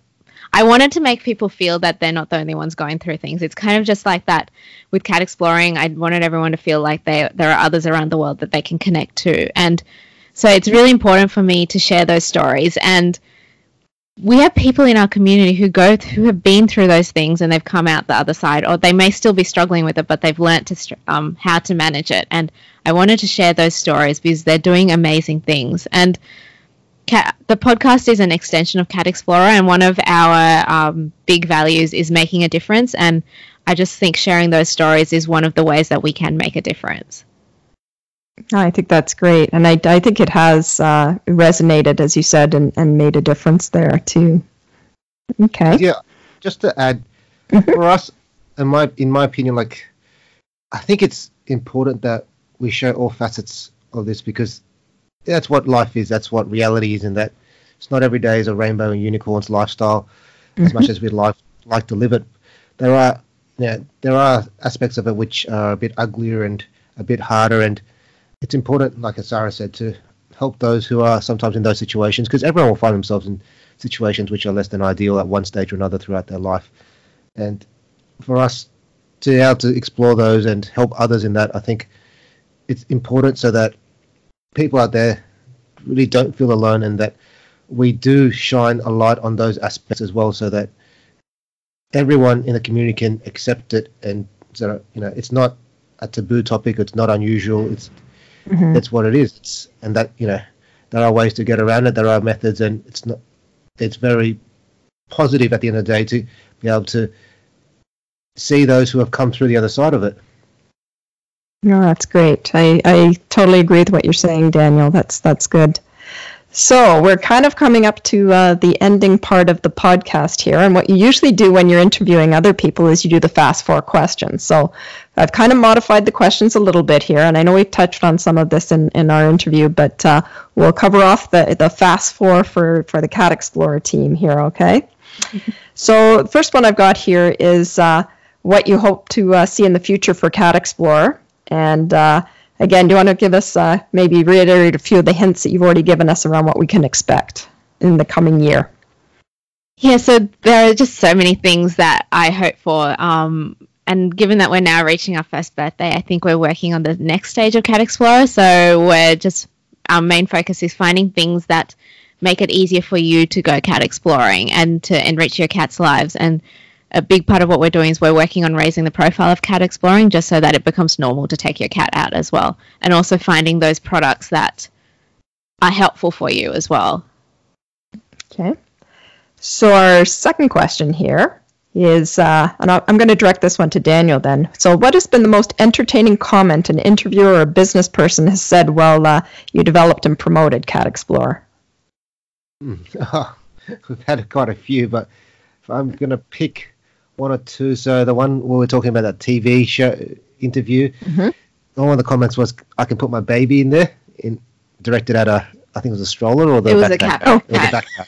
[SPEAKER 1] I wanted to make people feel that they're not the only ones going through things. It's kind of just like that with cat exploring. I wanted everyone to feel like they there are others around the world that they can connect to, and so it's really important for me to share those stories and we have people in our community who go th- who have been through those things and they've come out the other side, or they may still be struggling with it, but they've learnt to um, how to manage it. And I wanted to share those stories because they're doing amazing things. And Cat, the podcast is an extension of Cat Explorer, and one of our um, big values is making a difference. And I just think sharing those stories is one of the ways that we can make a difference.
[SPEAKER 3] I think that's great, and I, I think it has uh, resonated, as you said, and, and made a difference there too. Okay.
[SPEAKER 2] Yeah, just to add, mm-hmm. for us, in my in my opinion, like I think it's important that we show all facets of this because that's what life is. That's what reality is, and that it's not every day is a rainbow and unicorns lifestyle. Mm-hmm. As much mm-hmm. as we'd like like to live it, there are yeah, there are aspects of it which are a bit uglier and a bit harder, and it's important, like Sarah said, to help those who are sometimes in those situations because everyone will find themselves in situations which are less than ideal at one stage or another throughout their life, and for us to be able to explore those and help others in that, I think it's important so that people out there really don't feel alone and that we do shine a light on those aspects as well so that everyone in the community can accept it and so you know it's not a taboo topic it's not unusual it's mm-hmm. it's what it is it's and that you know there are ways to get around it there are methods and it's not it's very positive at the end of the day to be able to see those who have come through the other side of it
[SPEAKER 3] no, that's great. I, I totally agree with what you're saying, Daniel. That's that's good. So we're kind of coming up to uh, the ending part of the podcast here, and what you usually do when you're interviewing other people is you do the fast four questions. So I've kind of modified the questions a little bit here, and I know we've touched on some of this in, in our interview, but uh, we'll cover off the the fast four for for the Cat Explorer team here. Okay. so the first one I've got here is uh, what you hope to uh, see in the future for Cat Explorer. And uh, again, do you want to give us uh, maybe reiterate a few of the hints that you've already given us around what we can expect in the coming year?
[SPEAKER 1] Yeah, so there are just so many things that I hope for. Um, and given that we're now reaching our first birthday, I think we're working on the next stage of Cat Explorer. So we're just, our main focus is finding things that make it easier for you to go cat exploring and to enrich your cat's lives. And a big part of what we're doing is we're working on raising the profile of cat exploring just so that it becomes normal to take your cat out as well. And also finding those products that are helpful for you as well.
[SPEAKER 3] Okay. So, our second question here is, uh, and I'm going to direct this one to Daniel then. So, what has been the most entertaining comment an interviewer or a business person has said while uh, you developed and promoted Cat Explorer?
[SPEAKER 2] Oh, we've had quite a few, but if I'm going to pick one or two. So the one we were talking about that TV show interview, mm-hmm. one of the comments was, "I can put my baby in there." In directed at a, I think it was a stroller or the
[SPEAKER 1] it was backpack. a cat. Oh, cat.
[SPEAKER 2] backpack.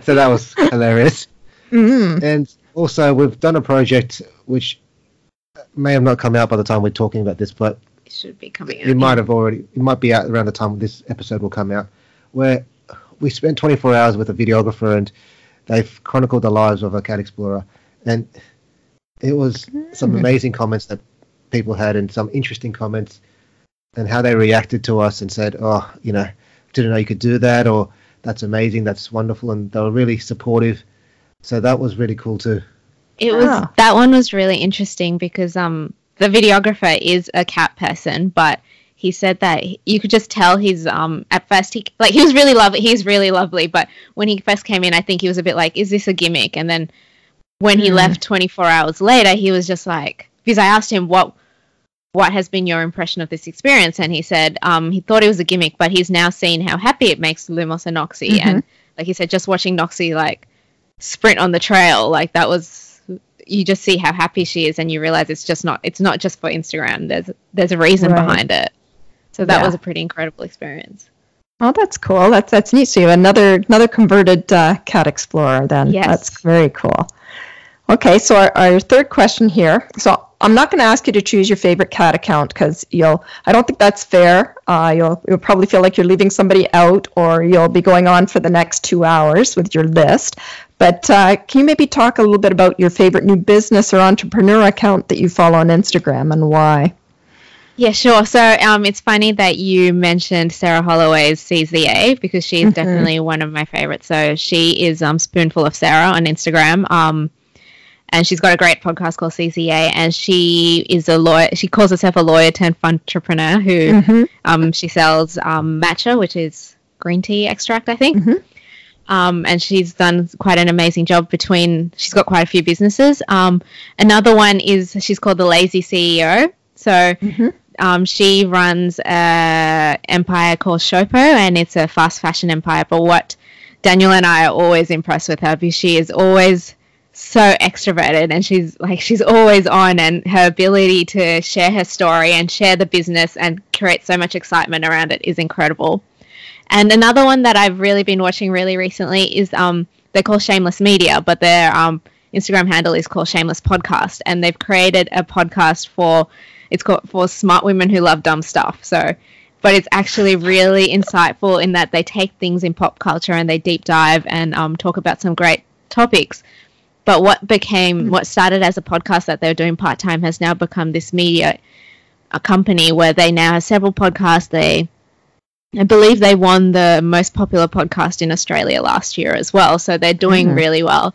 [SPEAKER 2] so that was hilarious. Mm-hmm. And also, we've done a project which may have not come out by the time we're talking about this, but
[SPEAKER 1] it should be coming
[SPEAKER 2] out. It might have already. It might be out around the time this episode will come out, where we spent 24 hours with a videographer and they've chronicled the lives of a cat explorer, and it was some hmm. amazing comments that people had and some interesting comments and how they reacted to us and said, "Oh, you know, didn't know you could do that," or "That's amazing, that's wonderful," and they were really supportive. So that was really cool too.
[SPEAKER 1] It was ah. that one was really interesting because um the videographer is a cat person, but he said that you could just tell he's um at first he like he was really lovely he's really lovely but when he first came in i think he was a bit like is this a gimmick and then when he mm. left 24 hours later he was just like because i asked him what what has been your impression of this experience and he said um he thought it was a gimmick but he's now seen how happy it makes lumos and noxie mm-hmm. and like he said just watching noxie like sprint on the trail like that was you just see how happy she is and you realize it's just not it's not just for instagram there's there's a reason right. behind it so that yeah. was a pretty incredible experience.
[SPEAKER 3] Oh, that's cool. That's that's neat. So you have another another converted uh, cat explorer then. Yes. That's very cool. Okay, so our, our third question here. So I'm not going to ask you to choose your favorite cat account because you'll. I don't think that's fair. Uh, you'll you'll probably feel like you're leaving somebody out, or you'll be going on for the next two hours with your list. But uh, can you maybe talk a little bit about your favorite new business or entrepreneur account that you follow on Instagram and why?
[SPEAKER 1] Yeah, sure. So um, it's funny that you mentioned Sarah Holloway's Seize the Yay because she's mm-hmm. definitely one of my favorites. So she is um, Spoonful of Sarah on Instagram. Um, and she's got a great podcast called Seize the Yay, and she is a lawyer. She calls herself a lawyer turned entrepreneur who mm-hmm. um, she sells um, matcha, which is green tea extract, I think. Mm-hmm. Um, and she's done quite an amazing job between. She's got quite a few businesses. Um, another one is she's called the Lazy CEO. So mm-hmm. Um, she runs a empire called Showpo, and it's a fast fashion empire. But what Daniel and I are always impressed with her because she is always so extroverted and she's like she's always on and her ability to share her story and share the business and create so much excitement around it is incredible. And another one that I've really been watching really recently is um they're called Shameless Media, but their um Instagram handle is called Shameless Podcast and they've created a podcast for it's called for smart women who love dumb stuff. So but it's actually really insightful in that they take things in pop culture and they deep dive and um, talk about some great topics but what became, mm. what started as a podcast that they were doing part time has now become this media a company where they now have several podcasts. They, I believe they won the most popular podcast in Australia last year as well. So they're doing mm-hmm. really well.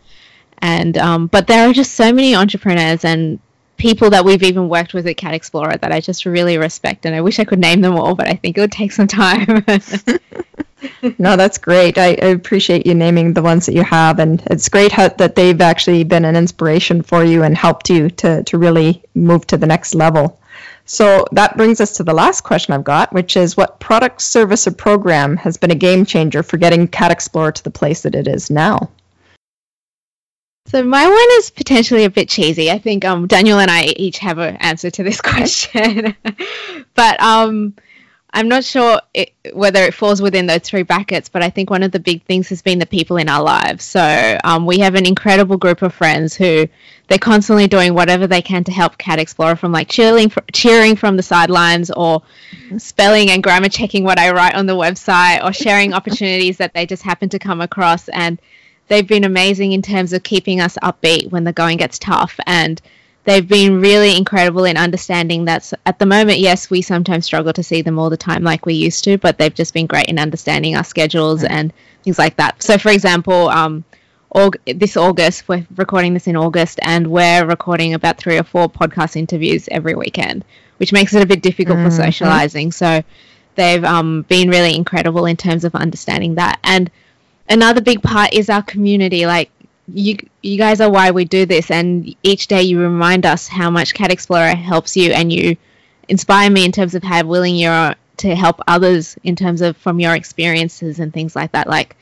[SPEAKER 1] And, um, but there are just so many entrepreneurs and people that we've even worked with at Cat Explorer that I just really respect. And I wish I could name them all, but I think it would take some time.
[SPEAKER 3] no, that's great. I, I, appreciate you naming the ones that you have, and it's great how, that they've actually been an inspiration for you and helped you to, to really move to the next level. So that brings us to the last question I've got, which is what product, service, or program has been a game changer for getting Cat Explorer to the place that it is now?
[SPEAKER 1] So my one is potentially a bit cheesy. I think um, Daniel and I each have an answer to this question, but um, I'm not sure it, whether it falls within those three brackets, but I think one of the big things has been the people in our lives. So um, we have an incredible group of friends who they're constantly doing whatever they can to help Cat Explorer, from like cheering, cheering from the sidelines, or spelling and grammar checking what I write on the website, or sharing opportunities that they just happen to come across. And they've been amazing in terms of keeping us upbeat when the going gets tough and they've been really incredible in understanding that at the moment, yes, we sometimes struggle to see them all the time like we used to, but they've just been great in understanding our schedules and things like that. So, for example, um, Aug- this August, we're recording this in August, and we're recording about three or four podcast interviews every weekend, which makes it a bit difficult mm-hmm. for socializing. So, they've um, been really incredible in terms of understanding that. And another big part is our community. Like, you you guys are why we do this and each day you remind us how much cat explorer helps you and you inspire me in terms of how willing you're to help others in terms of from your experiences and things like that. Like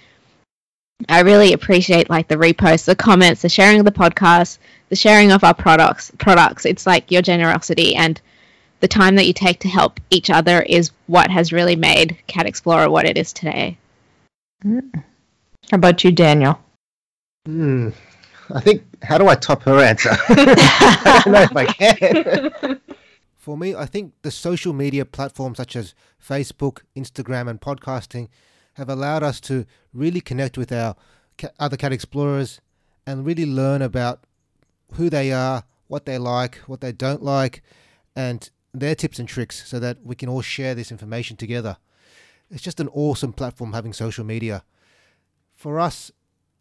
[SPEAKER 1] i really appreciate like the reposts the comments the sharing of the podcast the sharing of our products products. It's like your generosity and the time that you take to help each other is what has really made cat explorer what it is today mm.
[SPEAKER 3] How about you daniel
[SPEAKER 2] Hmm. I think, how do I top her answer? I don't know if I can. For me, I think the social media platforms such as Facebook, Instagram, and podcasting have allowed us to really connect with our other cat explorers and really learn about who they are, what they like, what they don't like, and their tips and tricks so that we can all share this information together. It's just an awesome platform having social media. For us,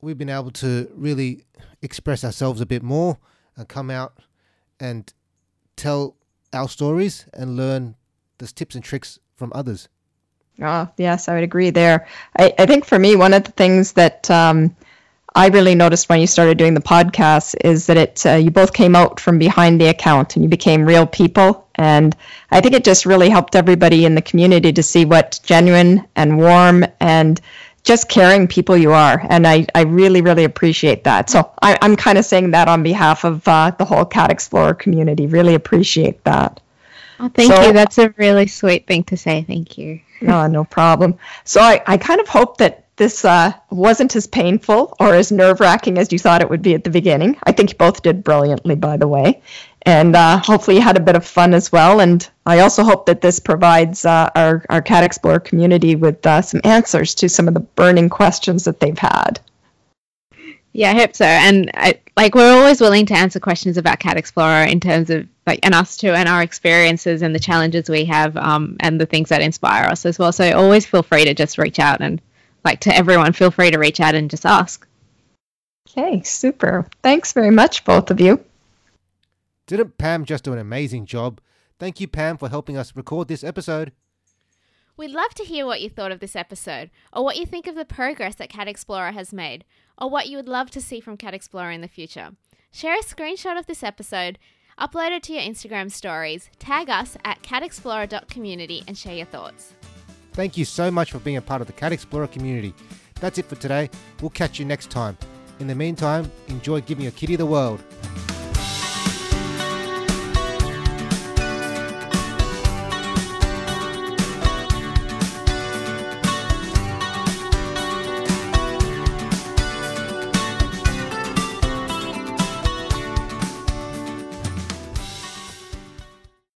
[SPEAKER 2] we've been able to really express ourselves a bit more and come out and tell our stories and learn the tips and tricks from others.
[SPEAKER 3] Oh, yes, I would agree there. I, I think for me, one of the things that um, I really noticed when you started doing the podcast is that it uh, you both came out from behind the account and you became real people. And I think it just really helped everybody in the community to see what genuine and warm and just caring people you are. And I, I really, really appreciate that. So I, am kind of saying that on behalf of uh, the whole Cat Explorer community. Really appreciate that.
[SPEAKER 1] Oh, thank so, you. That's a really sweet thing to say. Thank you.
[SPEAKER 3] no, no problem. So I, I kind of hope that this uh, wasn't as painful or as nerve wracking as you thought it would be at the beginning. I think you both did brilliantly, by the way and uh, hopefully you had a bit of fun as well. And I also hope that this provides uh, our, our Cat Explorer community with uh, some answers to some of the burning questions that they've had.
[SPEAKER 1] Yeah, I hope so. And I, like, we're always willing to answer questions about Cat Explorer in terms of like, and us too, and our experiences and the challenges we have, um, and the things that inspire us as well. So always feel free to just reach out and, like, to everyone, feel free to reach out and just ask.
[SPEAKER 3] Okay, super. Thanks very much, both of you.
[SPEAKER 2] Didn't Pam just do an amazing job? Thank you, Pam, for helping us record this episode.
[SPEAKER 4] We'd love to hear what you thought of this episode, or what you think of the progress that Cat Explorer has made, or what you would love to see from Cat Explorer in the future. Share a screenshot of this episode, upload it to your Instagram stories, tag us at catexplorer.community, and share your thoughts.
[SPEAKER 2] Thank you so much for being a part of the Cat Explorer community. That's it for today. We'll catch you next time. In the meantime, enjoy giving your kitty the world.